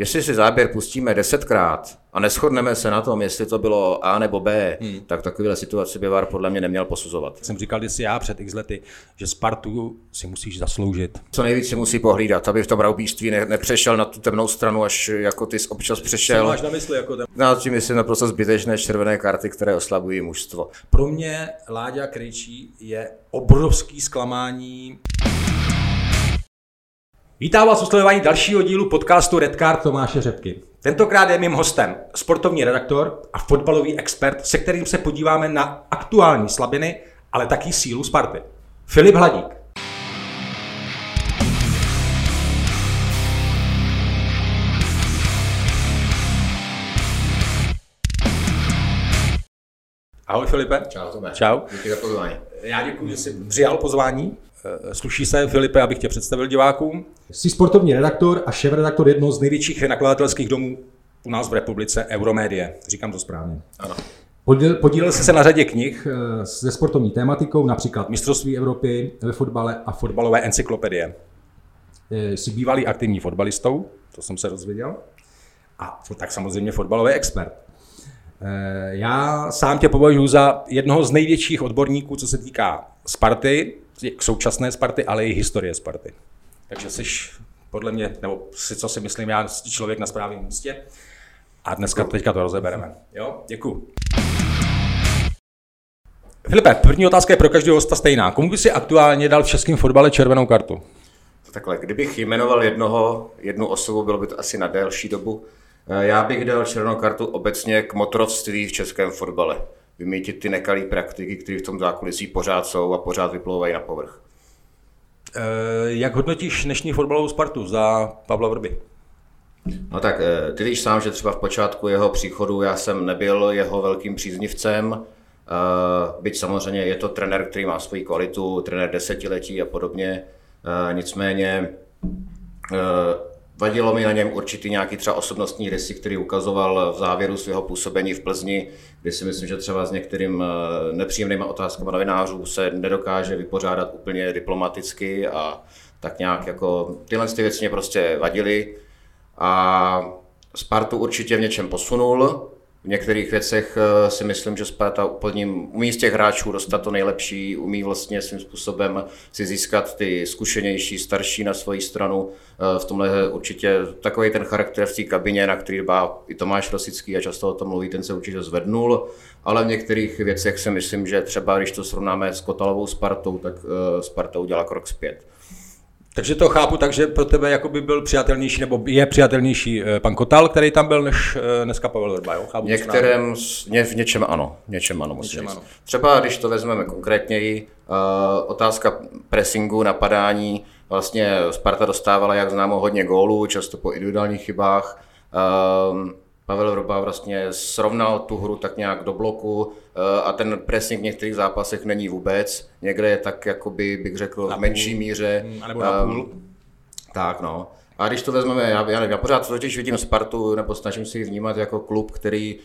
Jestli si záběr pustíme desetkrát a neschodneme se na tom, jestli to bylo A nebo B, hmm. tak takovéhle situaci by VAR podle mě neměl posuzovat. Jsem říkal si já před x lety, že Spartu si musíš zasloužit. Co nejvíc si musí pohlídat, aby v tom raubíství ne, nepřešel na tu temnou stranu, až jako ty občas přešel. Co máš na mysli jako ten... No, tím myslím naprosto zbytečné červené karty, které oslabují mužstvo. Pro mě Láďa Krejčí je obrovský zklamání. Vítám vás u sledování dalšího dílu podcastu Red Card Tomáše Řepky. Tentokrát je mým hostem sportovní redaktor a fotbalový expert, se kterým se podíváme na aktuální slabiny, ale taky sílu Sparty. Filip Hladík. Ahoj Filipe. Čau, Tome. Čau. Díky za pozvání. Já děkuji, že jsi přijal pozvání. Eh, sluší se, Filipe, abych tě představil divákům. Jsi sportovní redaktor a šéf-redaktor jednoho z největších nakladatelských domů u nás v republice, Euromédie. Říkám to správně. Ano. Podílel, podílel jsi se na řadě knih eh, se sportovní tématikou, například Mistrovství Evropy ve fotbale a fotbalové encyklopedie. Eh, jsi bývalý aktivní fotbalistou, to jsem se dozvěděl, a tak samozřejmě fotbalový expert. Já sám tě považuji za jednoho z největších odborníků, co se týká Sparty, současné Sparty, ale i historie Sparty. Takže jsi podle mě, nebo si, co si myslím já, člověk na správném místě. A dneska teďka to rozebereme. Jo, děkuji. Filipe, první otázka je pro každého hosta stejná. Komu by si aktuálně dal v českém fotbale červenou kartu? Takhle, kdybych jmenoval jednoho, jednu osobu, bylo by to asi na delší dobu. Eh, já bych dal červenou kartu obecně k motorovství v českém fotbale vymítit ty nekalé praktiky, které v tom zákulisí pořád jsou a pořád vyplouvají na povrch. E, jak hodnotíš dnešní fotbalovou Spartu za Pavla Vrby? No tak eh, ty víš sám, že třeba v počátku jeho příchodu já jsem nebyl jeho velkým příznivcem, eh, byť samozřejmě je to trenér, který má svoji kvalitu, trenér desetiletí a podobně, nicméně Vadilo mi na něm určitý nějaký třeba osobnostní rysy, který ukazoval v závěru svého působení v Plzni, kdy si myslím, že třeba s některým eh, nepříjemnými otázkami novinářů se nedokáže vypořádat úplně diplomaticky a tak nějak jako tyhle ty věci mě prostě vadily. A Spartu určitě v něčem posunul, v některých věcech eh, si myslím, že Sparta úplně umí z těch hráčů dostat to nejlepší, umí vlastně svým způsobem si získat ty zkušenější, starší na svoji stranu. Eh, v tomhle určitě takový ten charakter v té kabině, na který dbá i Tomáš Rosický a často o tom mluví, ten se určitě zvednul, ale v některých věcech si myslím, že třeba když to srovnáme s Kotalovou Spartou, tak eh, Sparta udělala krok zpět. Takže to chápu tak, že pro tebe jako by byl přijatelnější, nebo je přijatelnější eh, pan Kotal, který tam byl, než eh, dneska Pavel Vrba, jo? Chápu Některém, ně, v něčem ano, něčem ano, musím něčem říct. Ano. Třeba když to vezmeme konkrétněji, uh, otázka pressingu, napadání, vlastně Sparta dostávala, jak známo, hodně gólů, často po individuálních chybách. Uh, Pavel Vrba vlastně srovnal tu hru tak nějak do bloku eh, a ten pressing v některých zápasech není vůbec. Někde je tak, jakoby, bych řekl, na v menší míře. Hmm, a nebo na půl. Um, tak, no. A když to vezmeme, já, já, já pořád totiž vidím Spartu, nebo snažím si ji vnímat jako klub, který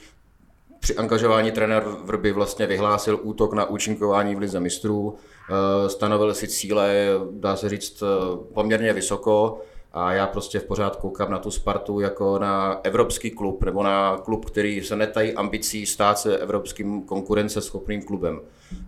při angažování trenér Vrby vlastně vyhlásil útok na účinkování v lize mistrů, eh, stanovil si cíle, dá se říct, eh, poměrně vysoko a já prostě v pořád koukám na tu Spartu jako na evropský klub, nebo na klub, který se netají ambicí stát se evropským konkurenceschopným klubem.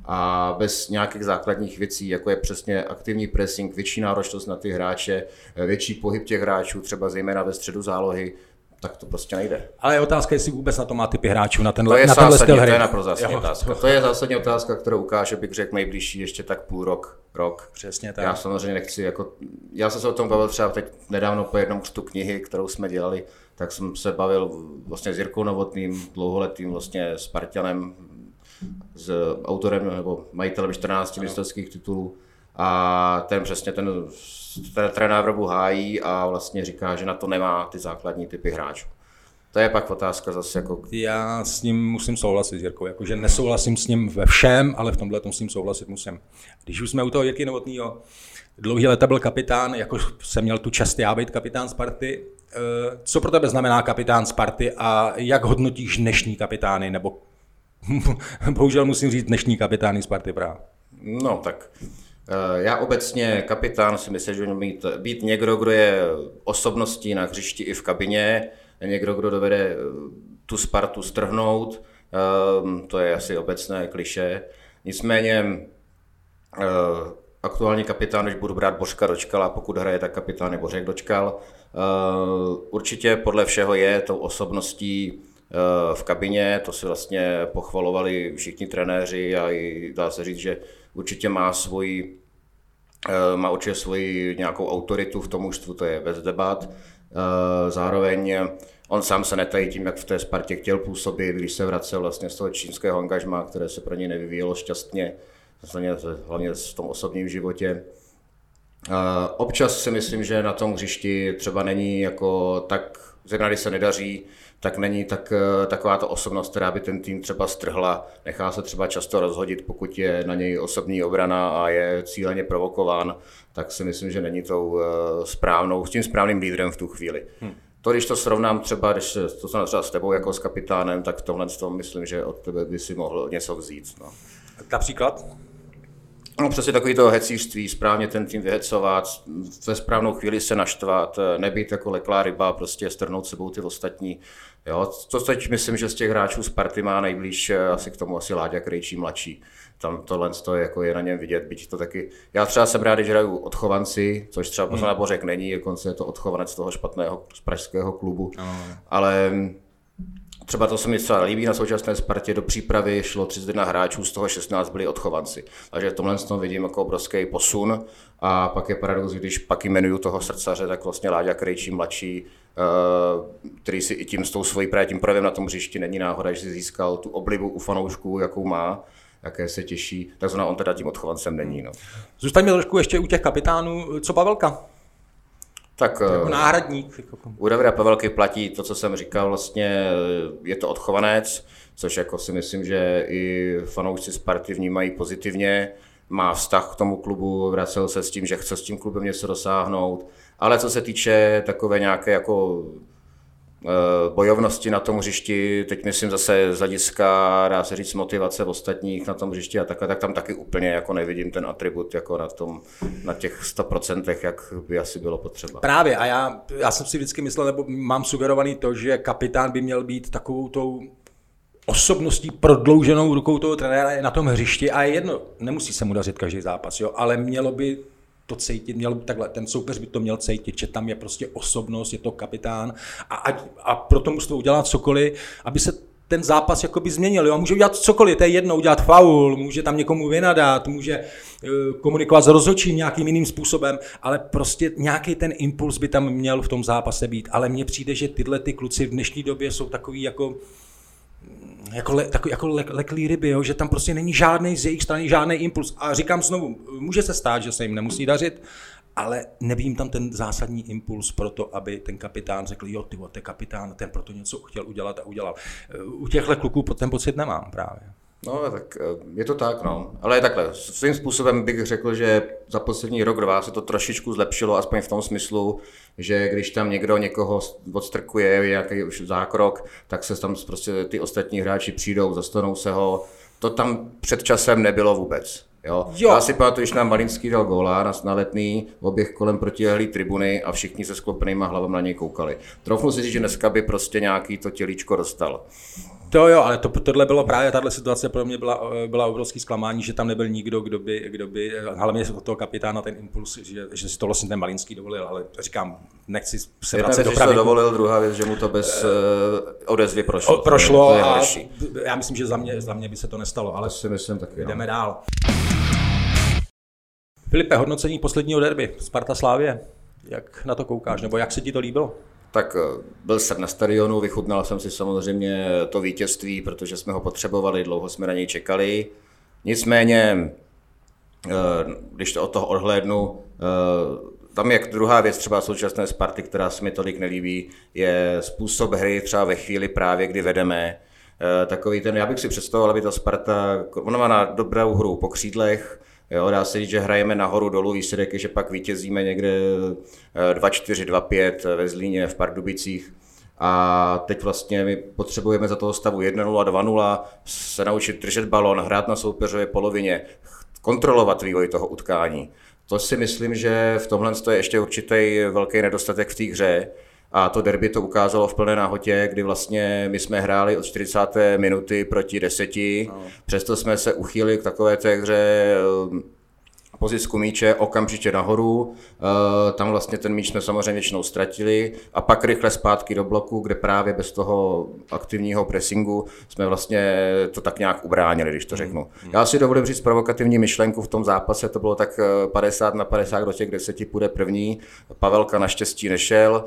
A bez nějakých základních věcí, jako je přesně aktivní pressing, větší náročnost na ty hráče, větší pohyb těch hráčů, třeba zejména ve středu zálohy, tak to prostě nejde. Ale je otázka, jestli vůbec na to má typy hráčů, na tenhle, to je na tenhle styl hry. To je naprosto zásadní otázka. To je zásadní otázka, kterou ukáže, bych řekl, nejbližší ještě tak půl rok, rok. Přesně tak. Já samozřejmě nechci, jako, já jsem se o tom bavil třeba teď nedávno po jednom křtu knihy, kterou jsme dělali, tak jsem se bavil vlastně s Jirkou Novotným, dlouholetým vlastně Spartanem, s autorem nebo majitelem 14 mistrovských titulů a ten přesně ten, ten trenér Vrobu hájí a vlastně říká, že na to nemá ty základní typy hráčů. To je pak otázka zase jako... Já s ním musím souhlasit, Jirkou, jakože nesouhlasím s ním ve všem, ale v tomhle tom s ním souhlasit musím. Když už jsme u toho Jirky Novotného, dlouhý leta byl kapitán, jako jsem měl tu čest já být kapitán Sparty. Eh, co pro tebe znamená kapitán Sparty a jak hodnotíš dnešní kapitány, nebo bohužel musím říct dnešní kapitány Sparty Praha? No tak já obecně kapitán si myslím, že mít, být někdo, kdo je osobností na hřišti i v kabině, někdo, kdo dovede eh, tu Spartu strhnout, ehm, to je asi obecné kliše. Nicméně eh, aktuální kapitán, když budu brát Božka Dočkala, pokud hraje, tak kapitán je Bořek Dočkal. Určitě podle všeho je tou osobností v kabině, to si vlastně pochvalovali všichni trenéři a i dá se říct, že určitě má svoji, eh, má určitě svoji nějakou autoritu v tom mužstvu, to je bez debat. Eh, zároveň on sám se netají tím, jak v té Spartě chtěl působit, když se vracel vlastně z toho čínského angažma, které se pro něj nevyvíjelo šťastně, hlavně v tom osobním životě. Eh, občas si myslím, že na tom hřišti třeba není jako tak, zejména se nedaří, tak není tak, eh, taková ta osobnost, která by ten tým třeba strhla. Nechá se třeba často rozhodit, pokud je na něj osobní obrana a je cíleně provokován, tak si myslím, že není tou eh, správnou, s tím správným lídrem v tu chvíli. Hmm. To, když to srovnám třeba, když to jsem třeba s tebou jako s kapitánem, tak v tomhle tom myslím, že od tebe by si mohl něco vzít. No. Například? No přesně takový to hecířství, správně ten tým vyhecovat, ve správnou chvíli se naštvat, nebýt jako leklá ryba, prostě strnout sebou ty ostatní. Jo, to teď myslím, že z těch hráčů Sparty má nejblíž eh, asi k tomu asi Láďa Krejčí mladší. Tam tohle to je, jako je na něm vidět, byť to taky... Já třeba jsem rád, že hraju odchovanci, což třeba hmm. Bořek není, dokonce je to odchovanec toho špatného z pražského klubu, no. ale Třeba to se mi třeba líbí na současné Spartě, do přípravy šlo 31 hráčů, z toho 16 byli odchovanci. Takže v tomhle tom vidím jako obrovský posun. A pak je paradox, když pak jmenuju toho srdcaře, tak vlastně Láďa Krejčí mladší, eh, který si i tím s tou svojí právě tím projevem na tom hřišti není náhoda, že si získal tu oblibu u fanoušků, jakou má, jaké se těší, tak on teda tím odchovancem není. No. Zůstaňme trošku ještě u těch kapitánů. Co Pavelka? Tak jako eh, náhradník. Jako- u Davida Pavelky platí to, co jsem říkal, vlastně je to odchovanec, což jako si myslím, že i fanoušci Sparty vnímají pozitivně. Má vztah k tomu klubu, vracel se s tím, že chce s tím klubem něco dosáhnout. Ale co se týče takové nějaké jako Eh, bojovnosti na tom hřišti, teď myslím zase z hlediska, dá se říct, motivace ostatních na tom hřišti a takhle, tak tam taky úplně jako nevidím ten atribut jako na, tom, na těch 100%, jak by asi bylo potřeba. Právě a já, já jsem si vždycky myslel, nebo mám sugerovaný to, že kapitán by měl být takovou tou osobností prodlouženou rukou toho trenéra na tom hřišti a je jedno, nemusí se mu dařit každý zápas, jo, ale mělo by to cítit, měl takhle, ten soupeř by to měl cítit, že tam je prostě osobnost, je to kapitán a, a, a proto musí to udělat cokoliv, aby se ten zápas jakoby změnil. Jo? Může udělat cokoliv, to je jedno, udělat faul, může tam někomu vynadat, může uh, komunikovat s rozhodčím nějakým jiným způsobem, ale prostě nějaký ten impuls by tam měl v tom zápase být. Ale mně přijde, že tyhle ty kluci v dnešní době jsou takový jako jako, le, takový, jako le, leklý ryby, jo, že tam prostě není žádný z jejich strany, žádný impuls. A říkám znovu, může se stát, že se jim nemusí dařit, ale nevím tam ten zásadní impuls pro to, aby ten kapitán řekl, jo, ty je kapitán, ten proto něco chtěl udělat a udělal. U těchto kluků ten pocit nemám právě. No, tak eh, je to tak, no. Ale takhle, svým způsobem bych řekl, že za poslední rok, dva se to trošičku zlepšilo, aspoň v tom smyslu, že když tam někdo někoho odstrkuje, nějaký už zákrok, tak se tam prostě ty ostatní hráči přijdou, zastanou se ho. To tam před časem nebylo vůbec. Jo. jo. Já si pamatuju, když nám Malinský dal góla na, na letný, oběh kolem protilehlý tribuny a všichni se sklopenýma hlavami na něj koukali. Troufnu si říct, že dneska by prostě nějaký to tělíčko dostal. To jo, ale to, tohle bylo právě, tahle situace pro mě byla, byla obrovský zklamání, že tam nebyl nikdo, kdo by, kdo by hlavně od toho kapitána ten impuls, že, že si to vlastně ten Malinský dovolil, ale říkám, nechci se vracet do to dovolil, druhá věc, že mu to bez uh, odezvy prošlo. Prošlo to je, to je a já myslím, že za mě, za mě by se to nestalo, ale to si myslím taky. Jdeme no. dál. Filipe, hodnocení posledního derby Sparta Slávě. Jak na to koukáš, nebo jak se ti to líbilo? Tak eh, byl jsem na stadionu, vychutnal jsem si samozřejmě to vítězství, protože jsme ho potřebovali, dlouho jsme na něj čekali. Nicméně, eh, když to od toho odhlédnu, eh, tam je druhá věc třeba současné Sparty, která se mi tolik nelíbí, je způsob hry třeba ve chvíli právě, kdy vedeme. Takový ten, já bych si představoval, aby ta Sparta, ona má na dobrou hru po křídlech, Jo, dá se říct, že hrajeme nahoru dolů, výsledek je, že pak vítězíme někde 2-4, eh, 2-5 ve Zlíně, v Pardubicích. A teď vlastně my potřebujeme za toho stavu 1-0, 2-0 se naučit držet balon, hrát na soupeřové polovině, kontrolovat vývoj toho utkání. To si myslím, že v tomhle je ještě určitý velký nedostatek v té hře. A to derby to ukázalo v plné nahotě, kdy vlastně my jsme hráli od 40. minuty proti deseti, no. přesto jsme se uchýlili k takové té hře pozisku míče okamžitě nahoru, eh, tam vlastně ten míč jsme samozřejmě většinou ztratili a pak rychle zpátky do bloku, kde právě bez toho aktivního pressingu jsme vlastně to tak nějak ubránili, když to hmm. řeknu. Já si dovolím říct provokativní myšlenku v tom zápase, to bylo tak 50 eh, na 50, do těch deseti půjde první. Pavelka naštěstí nešel,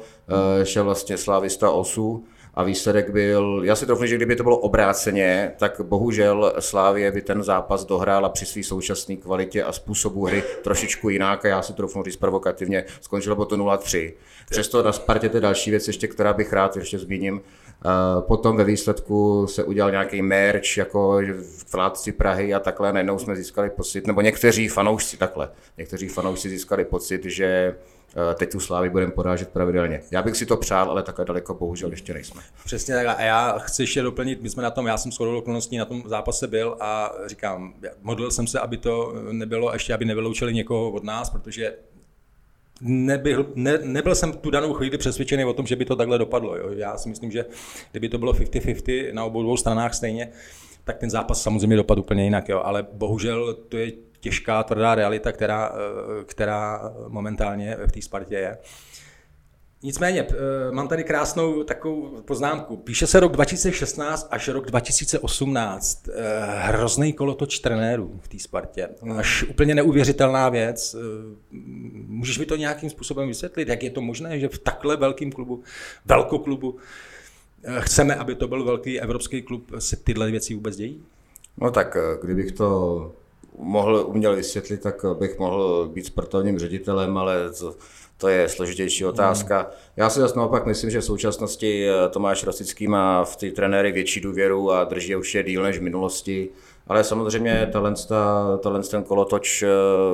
eh, šel vlastně Slavista Osu, a výsledek byl, já si trochu, že kdyby to bylo obráceně, tak bohužel Slávě by ten zápas dohrála při své současné kvalitě a způsobu hry trošičku jinak a já si trochu říct provokativně, skončilo by to 0-3. Přesto na Spartě to je další věc ještě, která bych rád ještě zmíním. Potom ve výsledku se udělal nějaký merch, jako vládci Prahy a takhle, najednou jsme získali pocit, nebo někteří fanoušci takhle, někteří fanoušci získali pocit, že Eh, teď tu Slávy budeme porážet pravidelně. Já bych si to přál, ale takhle daleko bohužel ještě nejsme. Přesně tak a já chci ještě doplnit, my jsme na tom, já jsem shodou okolností na tom zápase byl a říkám, modlil jsem se, aby to nebylo, ještě aby nevyloučili někoho od nás, protože nebyl, ne, nebyl jsem tu danou chvíli přesvědčený o tom, že by to takhle dopadlo. Jo. Já si myslím, že kdyby to bylo 50-50 na obou dvou stranách stejně, tak ten zápas samozřejmě dopadl úplně jinak, jo. ale bohužel to je těžká, tvrdá realita, která, eh, která momentálně v té Spartě je. Nicméně, eh, mám tady krásnou takovou poznámku. Píše se rok 2016 až rok 2018. Eh, hrozný kolotoč trenérů v té Spartě. Až úplně neuvěřitelná věc. Můžeš mi to nějakým způsobem vysvětlit, jak je to možné, že v takhle velkém klubu, velkoklubu, chceme, aby to byl velký evropský klub, se tyhle věci vůbec dějí? No tak, kdybych to mohl uměl vysvětlit, tak bych mohl být sportovním ředitelem, ale to, to je složitější otázka. Mm. Já si zase naopak myslím, že v současnosti eh, Tomáš Rosický má v ty trenéry větší důvěru a drží už je díl než v minulosti. Ale samozřejmě talent ten kolotoč, eh,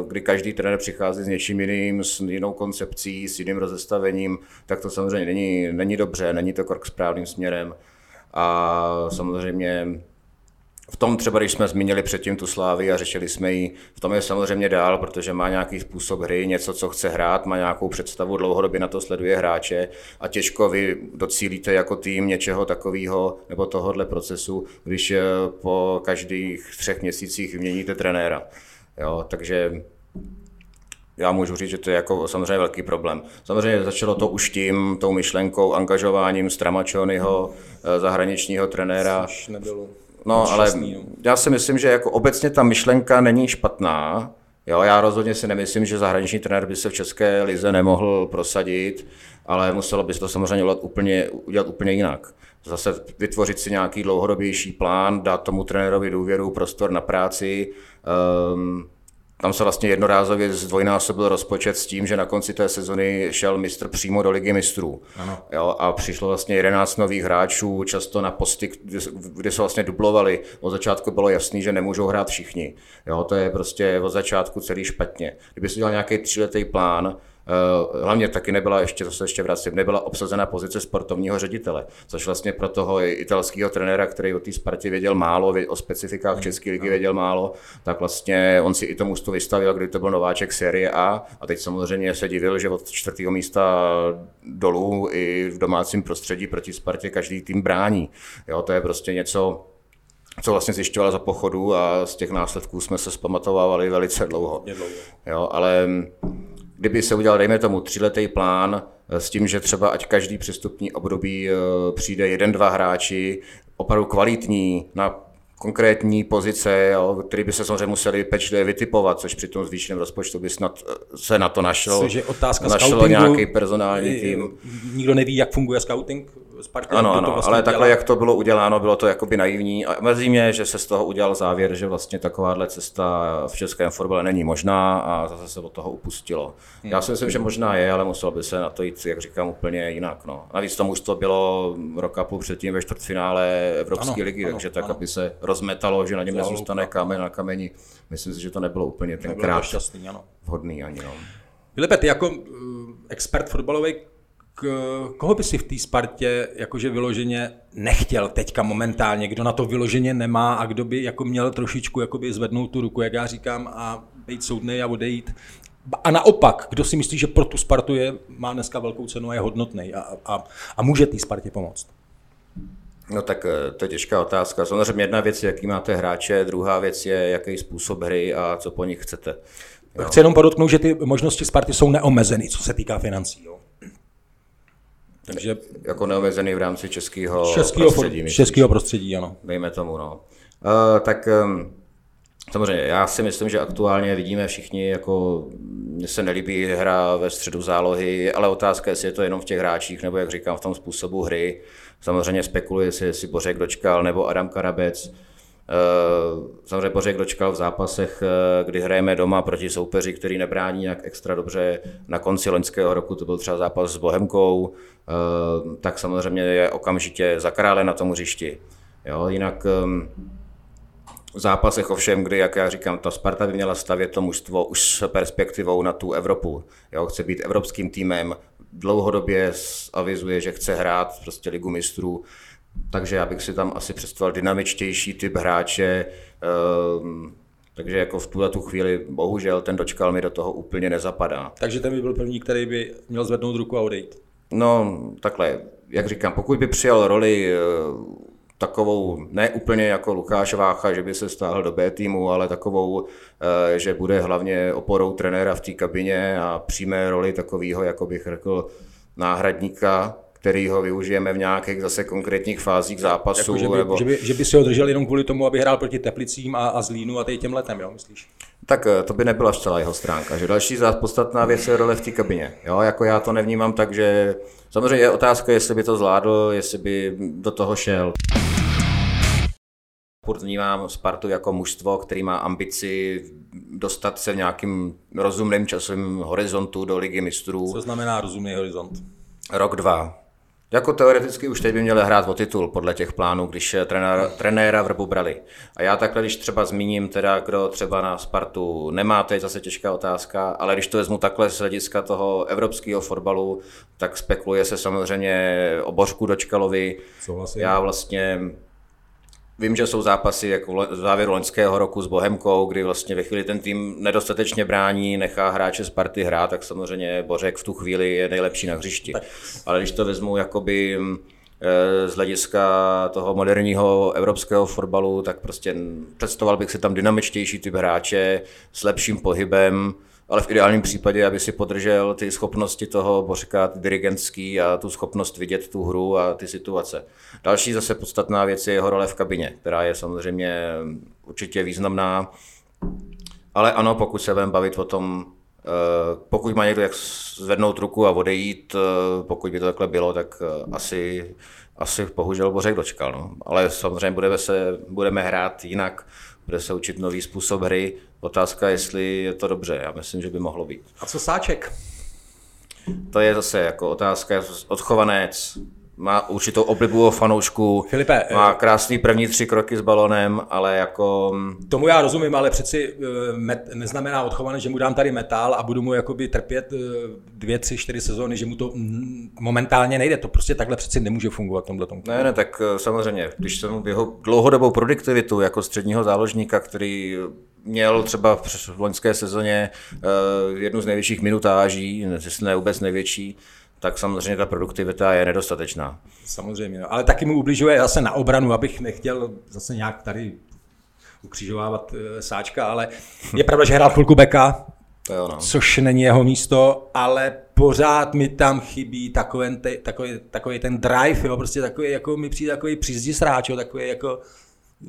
kdy každý trenér přichází s něčím jiným, s jinou koncepcí, s jiným rozestavením, tak to samozřejmě není, není dobře, není to krok správným směrem. A samozřejmě v tom třeba, když jsme zmínili předtím tu Slávy a řešili jsme ji, v tom je samozřejmě dál, protože má nějaký způsob hry, něco, co chce hrát, má nějakou představu, dlouhodobě na to sleduje hráče a těžko vy docílíte jako tým něčeho takového nebo tohohle procesu, když eh, po každých třech měsících vyměníte trenéra. Jo, takže já můžu říct, že to je jako samozřejmě velký problém. Samozřejmě začalo to už tím, tou myšlenkou, angažováním Stramačonyho, eh, zahraničního trenéra. Což nebylo No, ale no. já si myslím, že jako obecně ta myšlenka není špatná. Jo, já rozhodně si nemyslím, že zahraniční trenér by se v České lize nemohl prosadit, ale muselo by se to samozřejmě udělat úplně, udělat úplně jinak. Zase vytvořit si nějaký dlouhodobější plán, dát tomu trenérovi důvěru, prostor na práci, um, tam se vlastně jednorázově zdvojnásobil rozpočet s tím, že na konci té sezony šel mistr přímo do ligy mistrů. Ano. Jo, a přišlo vlastně 11 nových hráčů, často na posty, kde se vlastně dublovali. Od začátku bylo jasný, že nemůžou hrát všichni. Jo, to je prostě od začátku celý špatně. Kdyby si dělal nějaký tříletý plán, hlavně taky nebyla ještě, to se ještě vracím, nebyla obsazena pozice sportovního ředitele, což vlastně pro toho italského trenéra, který o té Spartě věděl málo, o specifikách. České ligy věděl málo, tak vlastně on si i tomu to vystavil, kdy to byl nováček série A a teď samozřejmě se divil, že od čtvrtého místa dolů i v domácím prostředí proti Spartě každý tým brání. Jo, to je prostě něco, co vlastně zjišťoval za pochodu a z těch následků jsme se zpamatovávali velice dlouho. Jo, ale kdyby se udělal, dejme tomu, tříletý plán eh, s tím, že třeba ať každý přestupní období eh, přijde jeden, dva hráči, opravdu kvalitní, na konkrétní pozice, jo, který by se samozřejmě museli pečlivě vytipovat, což při tom zvýšeném rozpočtu by snad eh, se na to našel, což je otázka našel nějaký personální tým. Nikdo neví, jak funguje scouting? Spartě. Ano, ano, vlastně ale takhle, jak to bylo uděláno, bylo to jakoby naivní. A mrzí mě, že se z toho udělal závěr, že vlastně takováhle cesta v českém fotbale není možná a zase se od toho upustilo. Hmm. Já si myslím, že možná je, ale muselo by se na to jít, jak říkám, úplně jinak. No. Navíc to to bylo rok a půl předtím ve čtvrtfinále Evropské ano, ligy, ano, takže tak, ano. aby se rozmetalo, že na něm nezůstane kámen na kameni. Myslím si, že to nebylo úplně tenkrát šťastný, ano. vhodný ani. No. Filipe, ty jako uh, expert fotbalový koho by si v té Spartě jakože vyloženě nechtěl teďka momentálně, kdo na to vyloženě nemá a kdo by jako měl trošičku jakoby zvednout tu ruku, jak já říkám, a být soudný a odejít. A naopak, kdo si myslí, že pro tu Spartu je, má dneska velkou cenu a je hodnotný a, a, a může té Spartě pomoct? No tak eh, to je těžká otázka. Samozřejmě jedna věc je, jaký máte hráče, druhá věc je, jaký způsob hry a co po nich chcete. Jo. Chci jenom podotknout, že ty možnosti Sparty jsou neomezeny, co se týká financí. Jo. Takže... Jako neomezený v rámci českého, českého prostředí. Českého prostředí, ano. Dejme tomu, no. Uh, tak um, samozřejmě, já si myslím, že aktuálně vidíme všichni, jako mně se nelíbí hra ve středu zálohy, ale otázka je, jestli je to jenom v těch hráčích, nebo jak říkám, v tom způsobu hry. Samozřejmě spekuluje si, jestli Bořek dočkal, nebo Adam Karabec. Eh, samozřejmě Bořek dočkal v zápasech, eh, kdy hrajeme doma proti soupeři, který nebrání nějak extra dobře. Na konci loňského roku to byl třeba zápas s Bohemkou, eh, tak samozřejmě je okamžitě za krále na tom hřišti. Jo, jinak ehm, v zápasech ovšem, kdy, jak já říkám, ta Sparta by měla stavět to mužstvo už s perspektivou na tu Evropu. Jo, chce být evropským týmem, dlouhodobě avizuje, že chce hrát prostě ligu mistrů, takže já bych si tam asi představil dynamičtější typ hráče, ehm, takže jako v tuhle tu chvíli bohužel ten dočkal mi do toho úplně nezapadá. Takže ten by byl první, který by měl zvednout ruku a odejít. No, takhle, jak říkám, pokud by přijal roli eh, takovou, ne úplně jako Lukáš Vácha, že by se stáhl do B týmu, ale takovou, eh, že bude hlavně oporou trenéra v té kabině a přijme roli takového, jako bych řekl, náhradníka, který ho využijeme v nějakých zase konkrétních fázích zápasu. Jako, že, by, nebo... že, by, že by si ho držel jenom kvůli tomu, aby hrál proti Teplicím a, a Zlínu a teď těm letem, jo, myslíš? Tak eh, to by nebyla celá jeho stránka. Že další podstatná věc je role v té kabině. Jo, jako já to nevnímám tak, že samozřejmě je otázka, jestli by to zvládl, jestli by do toho šel. Furt vnímám Spartu jako mužstvo, který má ambici dostat se v nějakým rozumným časovým horizontu do ligy mistrů. Co znamená rozumný horizont? Rok, dva. Jako teoreticky už teď by měli hrát o titul podle těch plánů, když trenéra, trenéra vrbu brali. A já takhle, když třeba zmíním, teda, kdo třeba na Spartu nemá, to je zase těžká otázka, ale když to vezmu takhle z hlediska toho evropského fotbalu, tak spekuluje se samozřejmě o Bořku Dočkalovi. Souhlasím. Já vlastně Vím, že jsou zápasy jako v závěru loňského roku s Bohemkou, kdy vlastně ve chvíli ten tým nedostatečně brání, nechá hráče z party hrát, tak samozřejmě Bořek v tu chvíli je nejlepší na hřišti. Ale když to vezmu jakoby mm, e, z hlediska toho moderního evropského fotbalu, tak prostě představoval bych si tam dynamičtější typ hráče s lepším pohybem, ale v ideálním případě, aby si podržel ty schopnosti toho Bořka, dirigentský a tu schopnost vidět tu hru a ty situace. Další zase podstatná věc je jeho role v kabině, která je samozřejmě určitě významná, ale ano, pokud se budeme bavit o tom, eh, pokud má někdo jak zvednout ruku a odejít, eh, pokud by to takhle bylo, tak eh, asi, asi bohužel Bořek dočkal. No. Ale samozřejmě budeme, se, budeme hrát jinak, bude se učit nový způsob hry. Otázka, jestli je to dobře. Já myslím, že by mohlo být. A co Sáček? To je zase jako otázka odchovanec, má určitou oblibu fanoušku, Filipe, má eh, krásný první tři kroky s balonem, ale jako... Mm, Tomu já rozumím, ale přeci eh, met, neznamená odchované, že mu dám tady metal a budu mu jakoby trpět eh, dvě, tři, čtyři sezóny, že mu to mm, momentálně nejde. To prostě takhle přeci nemůže fungovat v tomhle tomu. Ne, ne, tak samozřejmě, když jsem jeho dlouhodobou produktivitu jako středního záložníka, který měl třeba v loňské sezóně jednu z největších minutáží, jestli ne vůbec největší, tak samozřejmě ta produktivita je nedostatečná. Samozřejmě, no. ale taky mu ubližuje zase na obranu, abych nechtěl zase nějak tady ukřižovávat e, sáčka, ale je pravda, že hrál chvilku beka, jo, no. což není jeho místo, ale pořád mi tam chybí takový, takový, takový ten drive, jo, prostě takový, jako mi přijde takový přízdisráč, jo, takový jako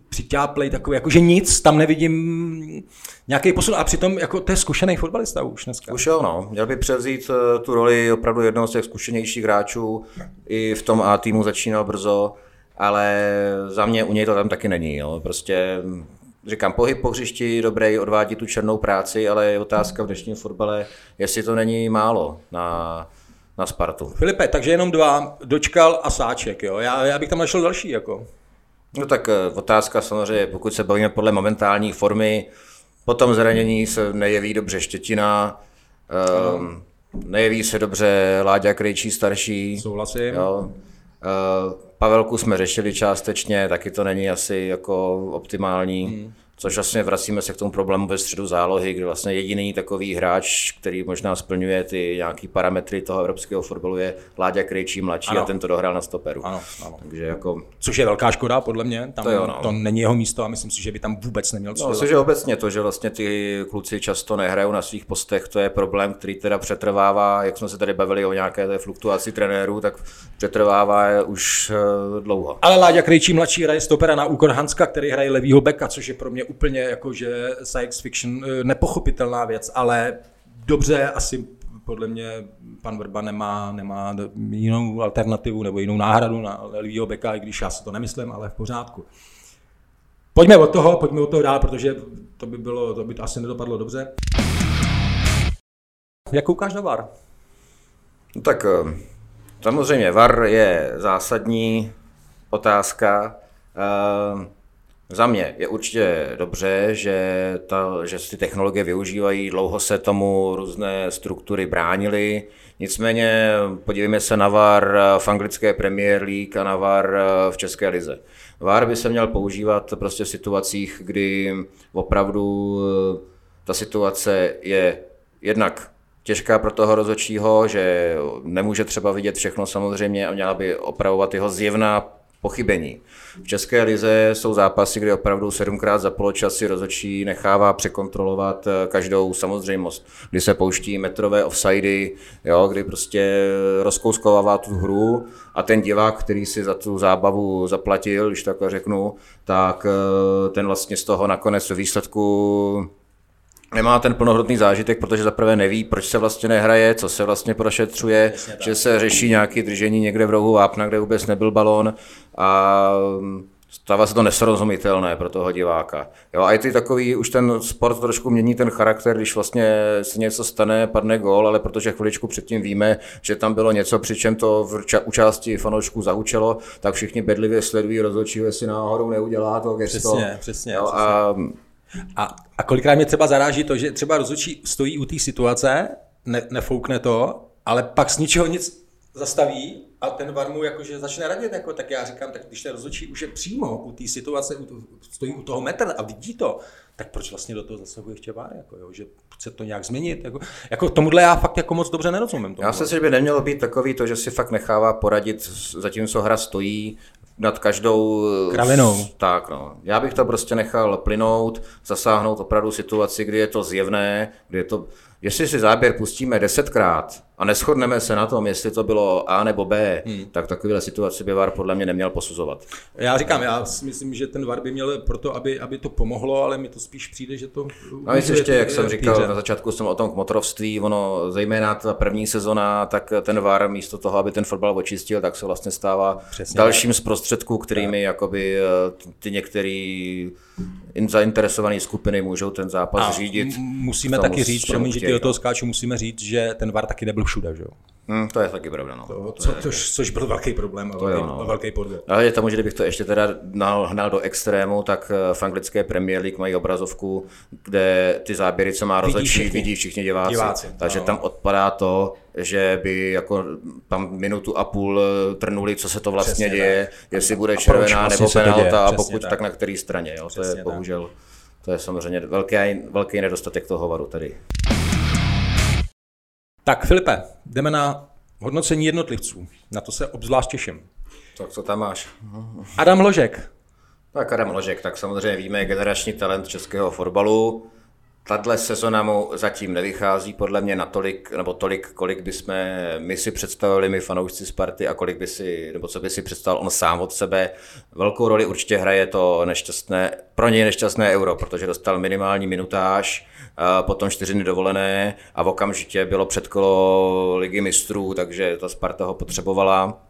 přitáplej, takový, jako že nic, tam nevidím nějaký posun a přitom jako to je zkušený fotbalista už dneska. Už jo, no. Měl by převzít eh, tu roli opravdu jednoho z těch zkušenějších hráčů, i v tom A týmu začínal brzo, ale za mě u něj to tam taky není, jo. Prostě říkám, pohyb po hřišti dobrý, odvádí tu černou práci, ale je otázka v dnešním fotbale, jestli to není málo na, na Spartu. Filipe, takže jenom dva, dočkal a sáček, jo. Já, já bych tam našel další, jako. No tak eh, otázka samozřejmě, pokud se bavíme podle momentální formy, potom zranění se nejeví dobře Štětina, um, nejeví se dobře Láďa Krejčí starší. Souhlasím. Jo. Eh, Pavelku jsme řešili částečně, taky to není asi jako optimální. Hmm. Což vlastně vracíme se k tomu problému ve středu zálohy, kdy vlastně jediný takový hráč, který možná splňuje ty nějaký parametry toho evropského fotbalu je Láďa Krejčí mladší ano. a ten to dohrál na stoperu. Ano, ano. Takže jako... Což je velká škoda, podle mě. Tam To jo, no. to není jeho místo a myslím si, že by tam vůbec neměl co No, což je obecně to, že vlastně ty kluci často nehrajou na svých postech, to je problém, který teda přetrvává, jak jsme se tady bavili o nějaké té fluktuaci trenérů, tak přetrvává už eh, dlouho. Ale Láďa Krejčí mladší hraje stopera na úkor Hanska, který hraje levýho beka, což je pro mě úplně jakože science fiction eh, nepochopitelná věc, ale dobře, asi podle mě pan Vrba nemá, nemá jinou alternativu nebo jinou náhradu na levýho beka, i když já si to nemyslím, ale v pořádku. Pojďme od toho, pojďme od toho dál, protože to by, bylo, to by to asi nedopadlo dobře. Jak koukáš na VAR? No tak eh, samozřejmě VAR je zásadní otázka. Eh, Za mě je určitě dobře, že, ta, že ty technologie využívají, dlouho se tomu různé struktury bránily. Nicméně podívejme se na VAR v anglické Premier League a na VAR v České lize. VAR by se měl používat prostě v situacích, kdy opravdu eh, ta situace je jednak těžká pro toho rozhodčího, že nemůže třeba vidět všechno samozřejmě a měla by opravovat jeho zjevná pochybení. V České lize jsou zápasy, kdy opravdu sedmkrát za poločas si rozhodčí nechává překontrolovat eh, každou samozřejmost, kdy se pouští metrové offsidy, jo, kdy prostě rozkouskovává tu hru a ten divák, který si za tu zábavu zaplatil, když takhle řeknu, tak eh, ten vlastně z toho nakonec výsledku nemá ten plnohodnotný zážitek, protože zaprvé neví, proč se vlastně nehraje, co se vlastně prošetřuje, že se řeší nějaké držení někde v rohu vápna, kde vůbec nebyl balón a stává se to nesrozumitelné pro toho diváka. Jo, a i ty takový, už ten sport trošku mění ten charakter, když vlastně se něco stane, padne gól, ale protože chviličku předtím víme, že tam bylo něco, přičem to v ča- u části fanoušků zahučelo, tak všichni bedlivě sledují rozhodčího, jestli náhodou neudělá to gesto. Přesně, přesně, Jo, přesně. a A, a kolikrát mě třeba zaráží to, že třeba rozhodčí stojí u té situace, ne, nefoukne to, ale pak z ničeho nic zastaví a ten VAR mu jakože začne radit, jako, tak já říkám, tak když ten rozhodčí už je přímo u té situace, u, to- stojí u toho metra a vidí to, tak proč vlastně do toho zasahuje ještě VAR, jako, jo, že chce to nějak změnit, jako, jako tomuhle já fakt jako moc dobře nerozumím. Tomu. Já si myslím, že by nemělo být takový to, že si fakt nechává poradit, zatímco hra stojí nad každou... Kravinou. Tak, no. Já bych to prostě nechal plynout, zasáhnout opravdu situaci, kdy je to zjevné, kdy je to... Jestli si záběr pustíme desetkrát a neschodneme se na tom, jestli to bylo A nebo B, hmm. tak takovéhle situaci by VAR podle mě neměl posuzovat. Já říkám, já si myslím, že ten VAR by měl proto, aby, aby to pomohlo, ale mi to spíš přijde, že to... No víc ještě, jak jsem říkal, hře. na začátku jsem o tom kmotrovství, ono, zejména ta první sezona, tak ten VAR místo toho, aby ten fotbal očistil, tak se vlastně stává Přesně dalším z prostředků, kterými jakoby eh, ty některé zainteresované skupiny můžou ten zápas A řídit. musíme taky říct, promiň, že ty do toho no. skáču, musíme říct, že ten VAR taky nebyl všude, že jo? Hm, to je taky pravda, no. To, co, což, což byl velký problém a velký, no. velký podvod. Ale je tomu, že kdybych to ještě teda hnal, do extrému, tak eh, v anglické Premier League mají obrazovku, kde ty záběry, co má rozhodčí, všichni. vidí všichni diváci. Diváci, Takže ano. tam odpadá to, že by jako tam minutu a půl eh, trnuli, co se to vlastně Přesně děje, jestli bude červená vlastně nebo penalta a pokud tak. tak na které straně. Jo? To je tak. bohužel, to je samozřejmě velký, velký nedostatek toho varu tady. Tak Filipe, jdeme na hodnocení jednotlivců. Na to se obzvlášť těším. Tak co tam máš? Adam Ložek. Tak Adam Ložek, tak samozřejmě víme, generační talent českého fotbalu. Tahle sezona mu zatím nevychází podle mě natolik, nebo tolik, kolik bychom my si představili, my fanoušci Sparty, a kolik by si, nebo co by si představil on sám od sebe. Velkou roli určitě hraje to nešťastné, pro něj nešťastné euro, protože dostal minimální minutáž, potom čtyři dny dovolené a v okamžitě bylo předkolo ligy mistrů, takže ta Sparta ho potřebovala.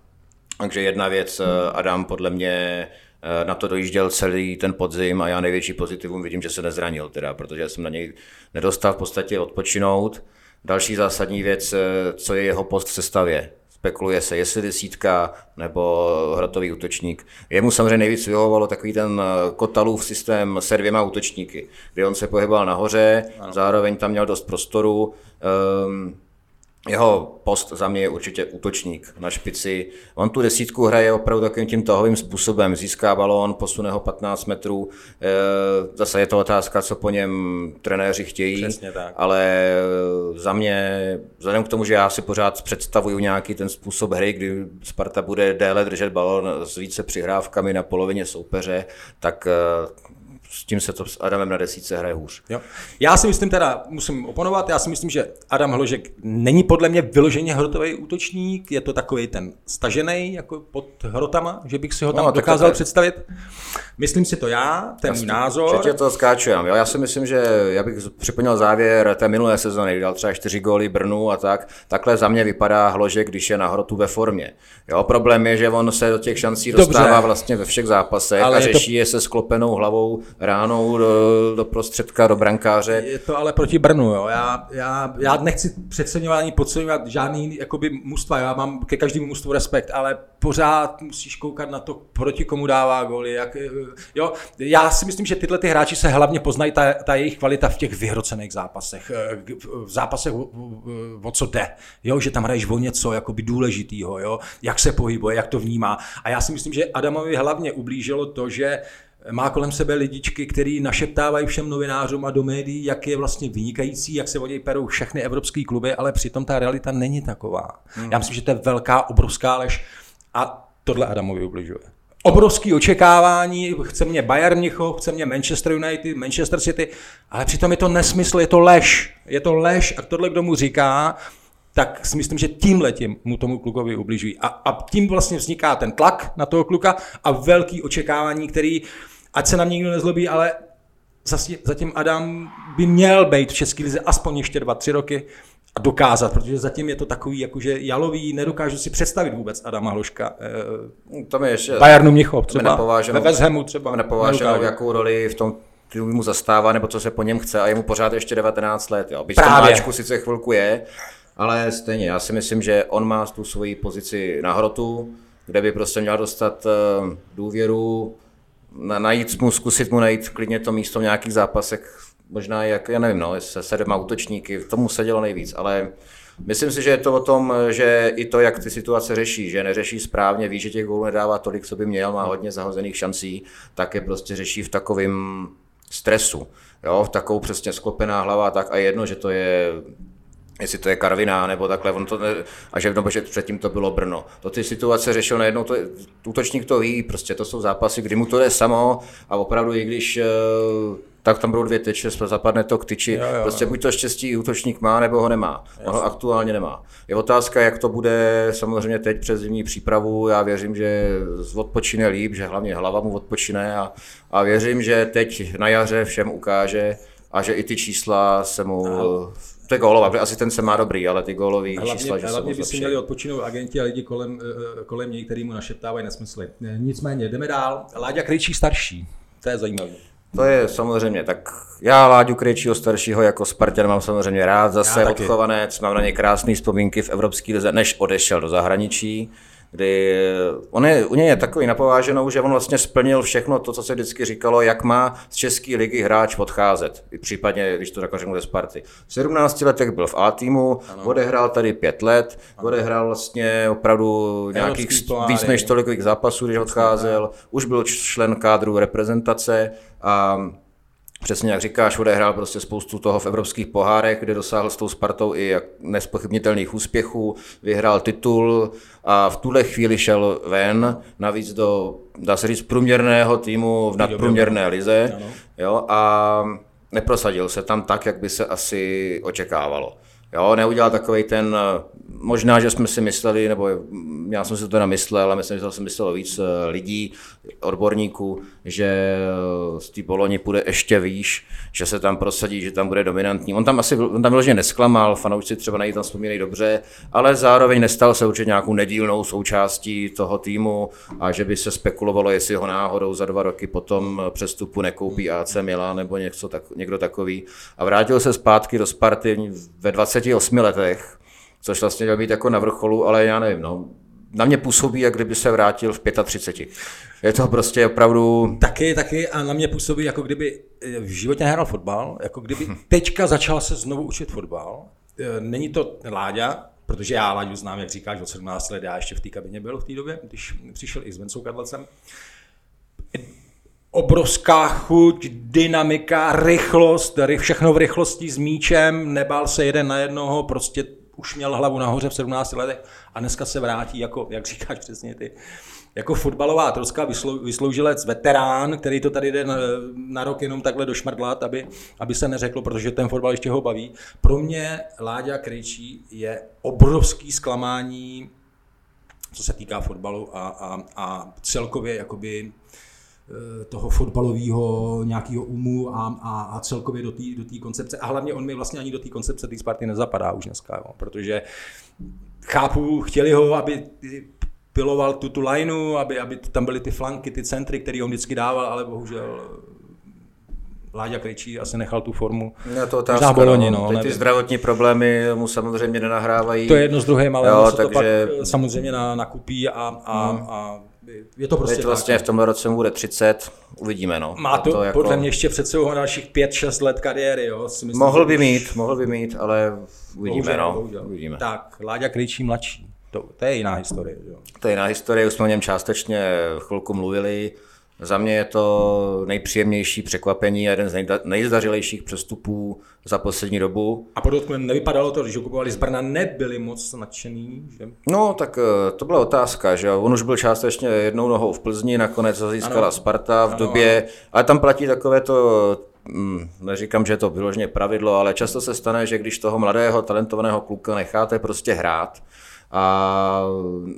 Takže jedna věc, eh, Adam podle mě eh, na to dojížděl celý ten podzim a já největší pozitivum vidím, že se nezranil, teda, protože jsem na něj nedostal v podstatě odpočinout. Další zásadní věc, eh, co je jeho post v sestavě. Spekuluje se, jestli desítka nebo hrotový útočník. Jemu samozřejmě nejvíc vyhovovalo takový ten eh, kotalův systém se dvěma útočníky, kdy on se pohyboval nahoře, zároveň tam měl dost prostoru. ehm, jeho post za mě je určitě útočník na špici. On tu desítku hraje opravdu takovým tím tahovým způsobem. Získá balón, posune ho 15 metrů. E, zase je to otázka, co po něm trenéři chtějí. Přesně tak. Ale za mě, vzhledem k tomu, že já si pořád představuju nějaký ten způsob hry, kdy Sparta bude déle držet balón s více přihrávkami na polovině soupeře, tak e, s tím se to s Adamem na desíce hraje hůř. Jo. Já si myslím teda, musím oponovat, já si myslím, že Adam Hložek není podle mě vyloženě hrotový útočník, je to takový ten stažený jako pod hrotama, že bych si ho tam no, dokázal to... představit. Myslím si to já, ten můj názor. Že to skáčujem. Jo? Já si myslím, že já bych připomněl závěr té minulé sezóny, kdy dal třeba čtyři góly Brnu a tak. Takhle za mě vypadá Hložek, když je na hrotu ve formě. Jo, problém je, že on se do těch šancí Dobře. dostává vlastně ve všech zápasech ale a řeší je, to... je se sklopenou hlavou ránou do, do prostředka, do brankáře. Je to ale proti Brnu, jo. Já, já, já nechci přeceňovat ani podceňovat žádný jakoby mužstva, já mám ke každému mužstvu respekt, ale pořád musíš koukat na to, proti komu dává góly. Jak, jo. Já si myslím, že tyhle ty hráči se hlavně poznají, ta, ta jejich kvalita v těch vyhrocených zápasech. V zápasech o, o co jde. Jo, že tam hraješ o něco jakoby důležitýho, jo, jak se pohybuje, jak to vnímá. A já si myslím, že Adamovi hlavně ublížilo to, že má kolem sebe lidičky, který našeptávají všem novinářům a do médií, jak je vlastně vynikající, jak se o něj perou všechny evropské kluby, ale přitom ta realita není taková. Hmm. Já myslím, že to je velká, obrovská lež a tohle Adamovi ubližuje. Obrovský očekávání, chce mě Bayern Mnichov, chce mě Manchester United, Manchester City, ale přitom je to nesmysl, je to lež. Je to lež a tohle, kdo mu říká, tak si myslím, že tím letím mu tomu klukovi ubližují. A, a tím vlastně vzniká ten tlak na toho kluka a velký očekávání, který ať se nám nikdo nezlobí, ale zatím Adam by měl být v České lize aspoň ještě dva, tři roky a dokázat, protože zatím je to takový, jakože jalový, nedokážu si představit vůbec Adama Hloška. Eh, to mi ještě... Bayernu Mnichov třeba, ve West Hamu třeba. Nepováženou, jakou roli v tom mu zastává, nebo co se po něm chce a je mu pořád ještě 19 let. Jo. Byť Právě. máčku sice chvilku je, ale stejně, já si myslím, že on má tu svoji pozici na hrotu, kde by prostě měl dostat eh, důvěru, na, najít mu, zkusit mu najít klidně to místo v nějakých zápasech, možná jak, já nevím, no, se sedma útočníky, tomu se dělo nejvíc, ale myslím si, že je to o tom, že i to, jak ty situace řeší, že neřeší správně, ví, že těch gólů nedává tolik, co by měl, má hodně zahozených šancí, tak je prostě řeší v takovém stresu, jo, v takovou přesně sklopená hlava, tak a jedno, že to je jestli to je Karviná nebo takhle, on to ne, a že, nebo že předtím to bylo Brno. To ty situace řešil najednou, to, útočník to ví, prostě to jsou zápasy, kdy mu to jde samo a opravdu i když eh, tak tam budou dvě tyče, zapadne to k tyči. Jo, jo. Prostě buď to štěstí útočník má, nebo ho nemá. On ho aktuálně nemá. Je otázka, jak to bude samozřejmě teď přes zimní přípravu. Já věřím, že odpočine líp, že hlavně hlava mu odpočine a, a věřím, že teď na jaře všem ukáže a že i ty čísla se mu Aha to je gólová, asi ten se má dobrý, ale ty gólový hlavně, čísla, že Hlavně by si měli odpočinout agenti a lidi kolem, eh, kolem něj, který mu našeptávají nesmysly. Eh, nicméně, jdeme dál. Láďa Krejčí starší, to je zajímavé. To je samozřejmě, tak já Láďu Krejčího staršího jako Spartan mám samozřejmě rád, zase odchovanec, mám na ně krásné vzpomínky v Evropské lize, než odešel do zahraničí kdy on je, u něj je takový napováženou, že on vlastně splnil všechno to, co se vždycky říkalo, jak má z české ligy hráč odcházet, i případně, když to takhle řeknu ze Sparty. V 17 letech byl v A týmu, ano. odehrál tady pět let, ano. odehrál vlastně opravdu nějakých víc než tolik zápasů, když odcházel, už byl člen kádru reprezentace a Přesně jak říkáš, odehrál prostě spoustu toho v evropských pohárech, kde dosáhl s tou Spartou i nespochybnitelných úspěchů, vyhrál titul a v tuhle chvíli šel ven, navíc do, dá se říct, průměrného týmu v nadprůměrné lize jo, a neprosadil se tam tak, jak by se asi očekávalo. Jo, neudělal takový ten, možná, že jsme si mysleli, nebo já jsem si to teda myslel, ale myslím, že jsem myslel víc eh, lidí, odborníků, že z té Poloni půjde ještě výš, že se tam prosadí, že tam bude dominantní. On tam asi on tam vyloženě nesklamal, fanoušci třeba na tam vzpomínají dobře, ale zároveň nestal se určitě nějakou nedílnou součástí toho týmu a že by se spekulovalo, jestli ho náhodou za dva roky potom přestupu nekoupí AC Milan nebo něco tak, někdo takový. A vrátil se zpátky do Sparty ve 28 letech, což vlastně měl být jako na vrcholu, ale já nevím, no, na mě působí, jak kdyby se vrátil v 35. Je to prostě opravdu... Taky, taky a na mě působí, jako kdyby v životě nehrál fotbal, jako kdyby teďka začal se znovu učit fotbal. E, není to Láďa, protože já Láďu znám, jak říkáš, od 17 let, já ještě v té kabině byl v té době, když přišel i s Vencou Kadlecem. Obrovská chuť, dynamika, rychlost, všechno v rychlosti s míčem, nebál se jeden na jednoho, prostě už měl hlavu nahoře v 17 letech a dneska se vrátí, jako, jak říkáš přesně ty, jako fotbalová troska vyslou, vysloužilec, veterán, který to tady jde na, na rok jenom takhle došmrdlat, aby, aby se neřeklo, protože ten fotbal ještě ho baví. Pro mě Láďa Krejčí je obrovský zklamání, co se týká fotbalu a, a, a celkově jakoby toho fotbalového nějakého umu a, a, a celkově do té do koncepce. A hlavně on mi vlastně ani do té koncepce té Sparty nezapadá už dneska, jo, protože chápu, chtěli ho, aby piloval tu, tu lineu, aby, aby tam byly ty flanky, ty centry, které on vždycky dával, ale bohužel Láďa Krejčí asi nechal tu formu. No to otázka, Boloni, no, no, ty zdravotní problémy mu samozřejmě nenahrávají. To je jedno z druhým, ale jo, takže... to pak samozřejmě na, nakupí a, a, hmm. a je to prostě Teď vlastně tak. v tomhle roce mu bude 30, uvidíme. No. Má to, to jako... podle mě ještě před sebou dalších 5-6 let kariéry. Jo? Si myslím, mohl by už... mít, mohl by mít, ale uvidíme. Bohužel, no. bohužel. uvidíme. Tak, Láďa Krejčí mladší. To, to je jiná historie. Jo. To je jiná historie, už jsme o něm částečně chvilku mluvili. Za mě je to nejpříjemnější překvapení a jeden z nejzdařilejších přestupů za poslední dobu. A podotknu, nevypadalo to, když ho kupovali z Brna, nebyli moc nadšený, že? No, tak eh, to byla otázka, že on už byl částečně jednou nohou v Plzni, nakonec ho získala ano. Sparta v ano, době, ano. ale tam platí takové to hm, neříkám, že je to vyloženě pravidlo, ale často se stane, že když toho mladého, talentovaného kluka necháte prostě hrát, a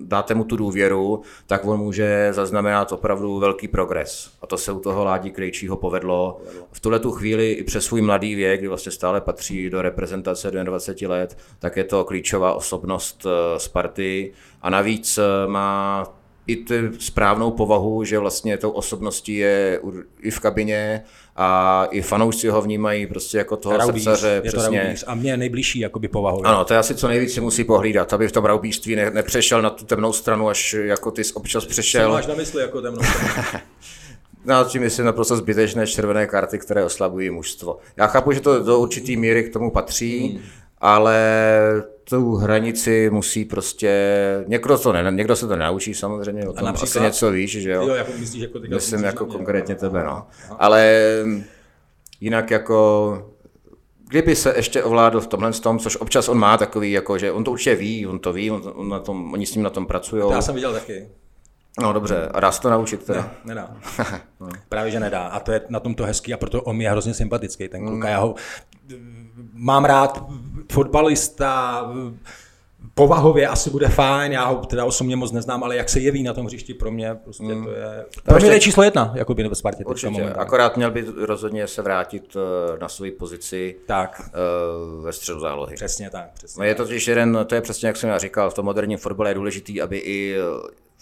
dáte mu tu důvěru, tak on může zaznamenat opravdu velký progres. A to se u toho Ládi Krejčího povedlo. V tuhle tu chvíli i přes svůj mladý věk, kdy vlastně stále patří do reprezentace 22 let, tak je to klíčová osobnost eh, Sparty a navíc eh, má i tu správnou povahu, že vlastně tou osobností je i v kabině a i fanoušci ho vnímají prostě jako toho Raubíř, srdcaře. Je přesně. to a mě nejbližší jakoby povahu. Ano, to je asi co nejvíc si musí pohlídat, aby v tom raubířství ne, nepřešel na tu temnou stranu, až jako ty občas přešel. Co máš na mysli jako temnou stranu? No, tím myslím naprosto zbytečné červené karty, které oslabují mužstvo. Já chápu, že to do určitý míry k tomu patří, hmm. ale tu hranici musí prostě, někdo, to ne, někdo se to naučí samozřejmě, o tom a asi něco víš, že jo? jo jako myslíš, jako Myslím jako konkrétně tebe, no. Ale jinak jako, kdyby se ještě ovládl v tomhle tom, což občas on má takový, jako, že on to určitě ví, on to ví, on, on na tom, oni s ním na tom pracují. Já jsem viděl taky. No dobře, a dá se to naučit teda? Ne, nedá. no. Právě, že nedá. A to je na tom to hezký a proto on je hrozně sympatický, ten kluk. Mm. Já ho mám rád fotbalista, povahově asi bude fajn, já ho teda osobně moc neznám, ale jak se jeví na tom hřišti, pro mě prostě mm. to je... Pro mě je číslo jedna, jako by ve Spartě. Určitě, akorát měl by rozhodně se vrátit eh, na svoji pozici tak. Uh, ve středu zálohy. Přesně tak. Přesně no je to totiž jeden, to je přesně jak jsem já říkal, v tom moderním fotbale je důležitý, aby i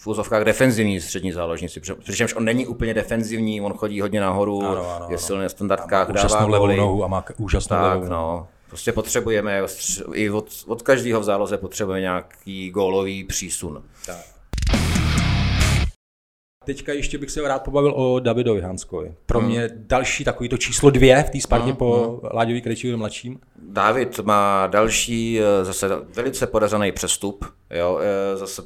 v úzovkách defenzivní střední záložníci, přičemž on není úplně defenzivní, on chodí hodně nahoru, ano, ano, je silný na standardkách, dává levou nohu a má úžasnou tak, levou no. Prostě potřebujeme, i od, od každého v záloze potřebujeme nějaký gólový přísun. Tak. Teďka ještě bych se rád pobavil o Davidovi Hanskovi. Pro hmm. mě další takový to číslo dvě v té Spartě hmm. po hmm. Láďovi Krejčíkovi mladším. David má další eh, zase velice podařený přestup. Jo, eh, zase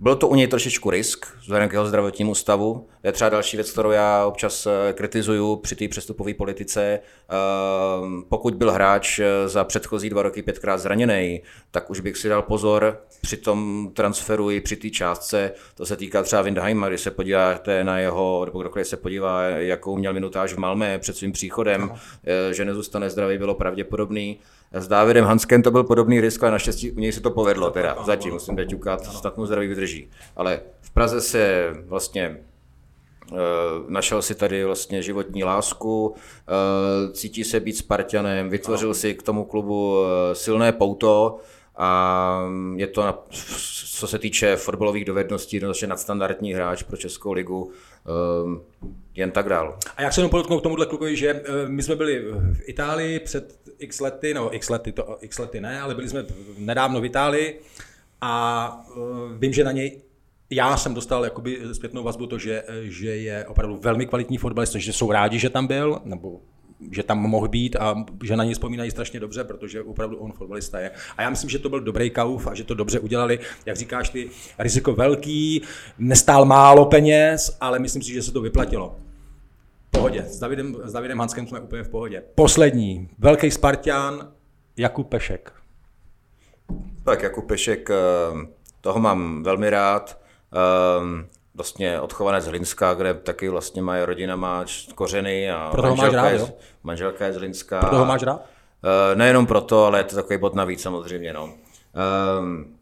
byl to u něj trošičku risk, vzhledem k jeho zdravotnímu stavu. Je třeba další věc, kterou já občas eh, kritizuju při té přestupové politice. Ehm, pokud byl hráč eh, za předchozí dva roky pětkrát zraněný, tak už bych si dal pozor při tom transferu i při té částce. To se týká třeba Windheima, když se podíváte na jeho, nebo kdokoliv se podívá, jakou měl minutáž v Malmé před svým příchodem, Aha. Eh, že nezůstane zdravý, bylo pravděpodobný. S Dávidem Hanskem to byl podobný risk, ale naštěstí u něj se to povedlo teda. Zatím musím teď ukat, snad mu zdraví vydrží. Ale v Praze se vlastně eh, našel si tady vlastně životní lásku, eh, cítí se být Spartanem, vytvořil si k tomu klubu eh, silné pouto a je to, co se týče fotbalových dovedností, jednoznačně nadstandardní hráč pro Českou ligu jen tak dál. A jak se jenom podotknu k tomuhle klukovi, že my jsme byli v Itálii před x lety, no x lety, to, x lety ne, ale byli jsme nedávno v Itálii a uh, vím, že na něj já jsem dostal jakoby zpětnou vazbu to, že, že je opravdu velmi kvalitní fotbalista, že jsou rádi, že tam byl, nebo že tam mohl být a že na něj vzpomínají strašně dobře, protože opravdu on fotbalista je. A já myslím, že to byl dobrý kauf a že to dobře udělali. Jak říkáš ty, riziko velký, nestál málo peněz, ale myslím si, že se to vyplatilo. Pohodě. S Davidem, s Davidem Hanskem jsme úplně v pohodě. Poslední. Velký Spartian, Jakub Pešek. Tak Jakub Pešek, eh, toho mám velmi rád. Eh, vlastně odchované z Hlinska, kde taky vlastně moje rodina má kořeny a Proto ho máš rád, je, manželka je z Hlinska. Proto ho máš rád? Uh, nejenom proto, ale je to takový bod navíc samozřejmě. No. Um,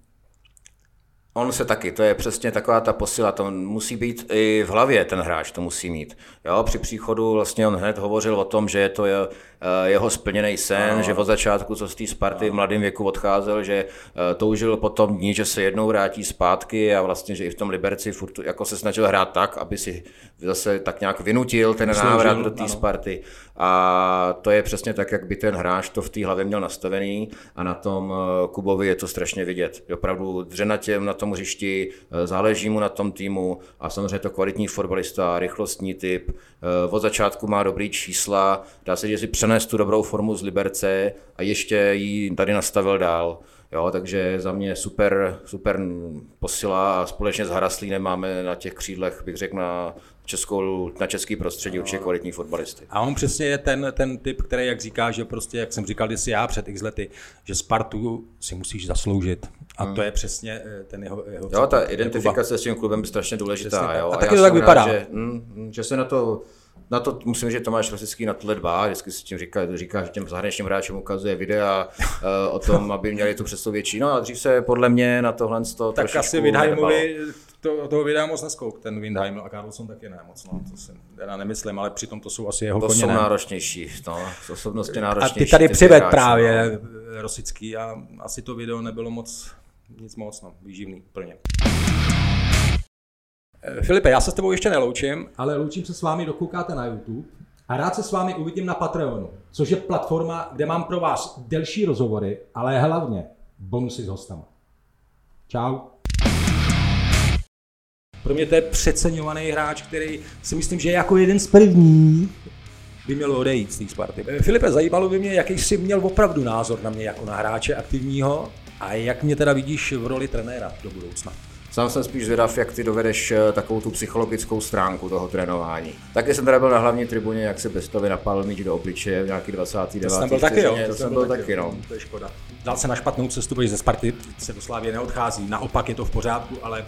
On se taky, to je přesně taková ta posila, to musí být i v hlavě ten hráč, to musí mít. Jo, při příchodu vlastně on hned hovořil o tom, že je to je, eh, jeho splněný sen, no. že od začátku, co z té Sparty v mladém věku odcházel, že eh, toužil potom dní, že se jednou vrátí zpátky a vlastně, že i v tom Liberci furt jako se snažil hrát tak, aby si zase tak nějak vynutil ten Sloužil, návrat do té Sparty. A to je přesně tak, jak by ten hráč to v té hlavě měl nastavený a na tom eh, Kubovi je to strašně vidět. Opravdu dřenatě na tom hřišti, eh, záleží mu na tom týmu a samozřejmě to kvalitní fotbalista, rychlostní typ. Eh, od začátku má dobrý čísla, dá se, že si přenést tu dobrou formu z Liberce a ještě ji tady nastavil dál. Jo, takže za mě super, super posila a společně s Haraslínem máme na těch křídlech, bych řekl, na, českou, na český prostředí určitě kvalitní fotbalisty. A on přesně je ten, ten typ, který, jak říká, že prostě, jak jsem říkal kdysi já před x lety, že Spartu si musíš zasloužit. A hmm. to je přesně eh, ten jeho, jeho Jo, ta identifikace s tím klubem je strašně důležitá. Jo? A, a taky to tak vypadá. Rád, že, mm, že se na to na to musím říct, že Tomáš Rosický na tohle dbá, vždycky si tím říká, říká, že těm zahraničním hráčům ukazuje videa uh, o tom, aby měli tu představu větší. No a dřív se podle mě na tohle to Tak asi Windheimovi to, toho videa moc neskouk, ten Windheim a Carlson taky ne moc, no, to si teda nemyslím, ale přitom to jsou asi jeho to koně. To jsou ne? náročnější, no, osobnosti náročnější. A ty tady přived právě no. Rosický a asi to video nebylo moc, nic moc, no, výživný plně. Eh, Filipe, já se s tebou ještě neloučím, ale loučím se s vámi, dokoukáte na YouTube. A rád se s vámi uvidím na Patreonu, což je platforma, kde mám pro vás delší rozhovory, ale hlavně bonusy s hostama. Čau. Pro mě to je přeceňovaný hráč, který si myslím, že je jako jeden z prvních by měl odejít z té Sparty. Eh, Filipe, zajímalo by mě, jaký jsi měl opravdu názor na mě jako na hráče aktivního a jak mě teda vidíš v roli trenéra do budoucna. Sám jsem spíš zvědav, jak ty dovedeš eh, takovou tu psychologickou stránku toho trénování. Taky jsem teda byl na hlavní tribuně, jak se Bestovi napadl míč do obličeje v nějaký 29. To jsem byl taky, jo. To, jsem byl taky, no. To je škoda. Dal se na špatnou cestu, protože ze Sparty se do Slávě neodchází. Naopak je to v pořádku, ale